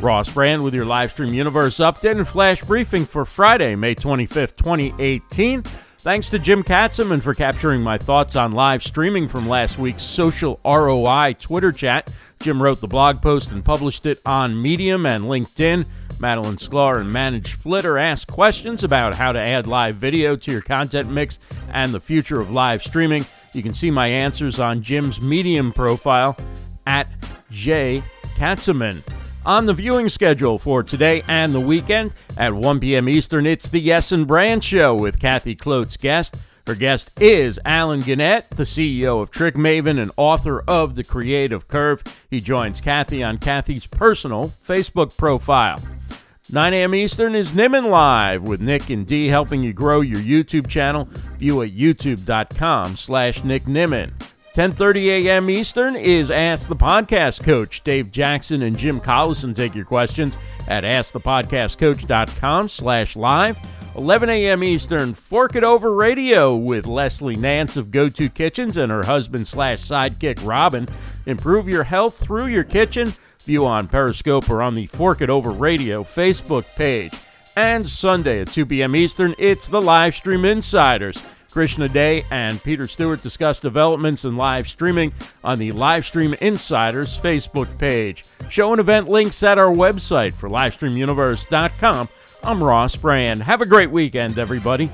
Ross Brand with your Livestream Universe update and flash briefing for Friday, May 25th, 2018. Thanks to Jim Katzaman for capturing my thoughts on live streaming from last week's social ROI Twitter chat. Jim wrote the blog post and published it on Medium and LinkedIn. Madalyn Sklar and Managed Flitter asked questions about how to add live video to your content mix and the future of live streaming. You can see my answers on Jim's Medium profile at J. Katzaman. On the viewing schedule for today and the weekend at 1 p.m. Eastern, it's the Yes and Brand Show with Kathy Klotz-Guest. Her guest is Allen Gannett, the CEO of Trick Maven and author of The Creative Curve. He joins Kathy on Kathy's personal Facebook profile. 9 a.m. Eastern is Nimmin Live with Nick and Dee helping you grow your YouTube channel. View at youtube.com slash Nick Nimmin. 10:30 a.m. Eastern is Ask the Podcast Coach. Dave Jackson and Jim Collison take your questions at askthepodcastcoach.com slash live. 11 a.m. Eastern, Fork It Over Radio with Leslie Nance of go2kitchens and her husband slash sidekick Robin. Improve your health through your kitchen. View on Periscope or on the Fork It Over Radio Facebook page. And Sunday at 2 p.m. Eastern, it's the Livestream Insiders. Krishna De and Peter Stewart discuss developments in live streaming on the Livestream Insiders Facebook page. Show and event links at our website for livestreamuniverse.com. I'm Ross Brand. Have a great weekend, everybody.